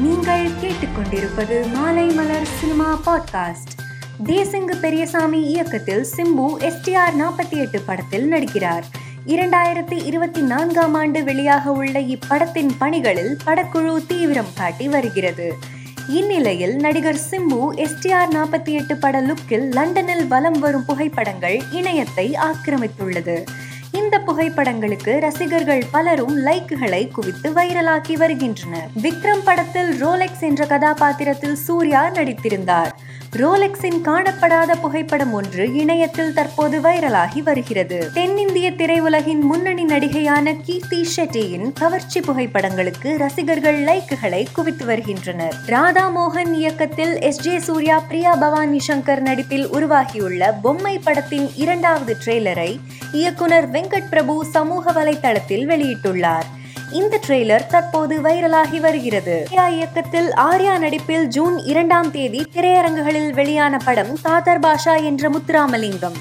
நீங்கள் கேட்டுக்கொண்டிருப்பது மாலை மலர் சினிமா பாட்காஸ்ட் தேசங்கு பெரியசாமி இயக்கத்தில் சிம்பு எஸ்டிஆர் நாற்பத்தி எட்டு படத்தில் நடிக்கிறார். இரண்டாயிரத்தி இருபத்தி நான்காம் ஆண்டு வெளியாக உள்ள இப்படத்தின் பணிகளில் படக்குழு தீவிரம் காட்டி வருகிறது. இந்நிலையில் நடிகர் சிம்பு எஸ்டிஆர் நாற்பத்தி எட்டு பட லுக்கில் லண்டனில் வலம் வரும் புகைப்படங்கள் இணையத்தை ஆக்கிரமித்துள்ளது. இந்த புகைப்படங்களுக்கு ரசிகர்கள் பலரும் லைக்குகளை குவித்து வைரலாக்கி வருகின்றனர். விக்ரம் படத்தில் ரோலெக்ஸ் என்ற கதாபாத்திரத்தில் சூர்யா நடித்திருந்தார். ரோலெக்ஸின் காணப்படாத புகைப்படம் ஒன்று இணையத்தில் தற்போது வைரலாகி வருகிறது. தென்னிந்திய திரையுலகின் முன்னணி நடிகையான கீர்த்தி ஷெட்டியின் கவர்ச்சி புகைப்படங்களுக்கு ரசிகர்கள் லைக்குகளை குவித்து வருகின்றனர். ராதா மோகன் இயக்கத்தில் எஸ். ஜே. சூர்யா பிரியா பவானி சங்கர் நடிப்பில் உருவாகியுள்ள பொம்மை படத்தின் இரண்டாவது ட்ரெய்லரை இயக்குனர் வெங்கட் பிரபு சமூக வலைதளத்தில் வெளியிட்டுள்ளார். இந்த ட்ரெய்லர் தற்போது வைரலாகி வருகிறது. ஆர்யா இயக்கத்தில் ஆர்யா நடிப்பில் ஜூன் இரண்டாம் தேதி திரையரங்குகளில் வெளியான படம் தாதர் பாஷா என்ற முத்துராமலிங்கம்.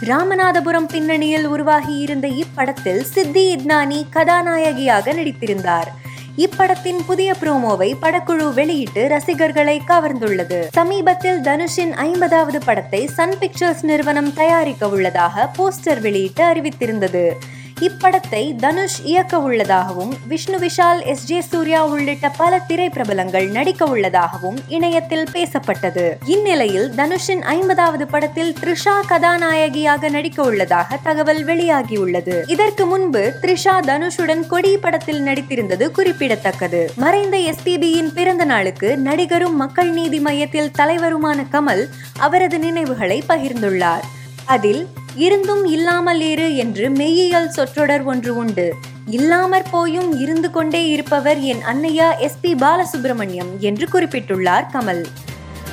ராமநாதபுரம் பின்னணியில் உருவாகி இருந்த இப்படத்தில் சித்தி இத்னானி கதாநாயகியாக நடித்திருந்தார். இப்படத்தின் புதிய ப்ரோமோவை படக்குழு வெளியிட்டு ரசிகர்களை கவர்ந்துள்ளது. சமீபத்தில் தனுஷின் ஐம்பதாவது படத்தை சன் பிக்சர்ஸ் நிறுவனம் தயாரிக்க உள்ளதாக போஸ்டர் வெளியிட்டு அறிவித்திருந்தது. இப்படத்தை தனுஷ் இயக்க உள்ளதாகவும் விஷ்ணு விஷால் எஸ். ஜே. சூர்யா உள்ளிட்ட பல திரைப்பிரபலங்கள் நடிக்க உள்ளதாகவும் இணையத்தில் பேசப்பட்டது. இந்நிலையில் தனுஷின் ஐம்பதாவது படத்தில் த்ரிஷா கதாநாயகியாக நடிக்க உள்ளதாக தகவல் வெளியாகியுள்ளது. இதற்கு முன்பு த்ரிஷா தனுஷுடன் கொடி படத்தில் நடித்திருந்தது குறிப்பிடத்தக்கது. மறைந்த எஸ்பிபியின் பிறந்த நாளுக்கு நடிகரும் மக்கள் நீதி மையத்தில் தலைவருமான கமல் அவரது நினைவுகளை பகிர்ந்துள்ளார். அதில் இருந்தும் இல்லாமல் இரு என்று மெய்யியல் சொற்றொடர் ஒன்று உண்டு. இல்லாமற் போயும் இருந்து கொண்டே இருப்பவர் என் அன்னையா எஸ் பி பாலசுப்ரமணியம் என்று குறிப்பிட்டுள்ளார் கமல்.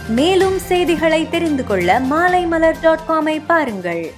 மேலும் செய்திகளை தெரிந்து கொள்ள மாலைமலர் டாட் காமை பாருங்கள்.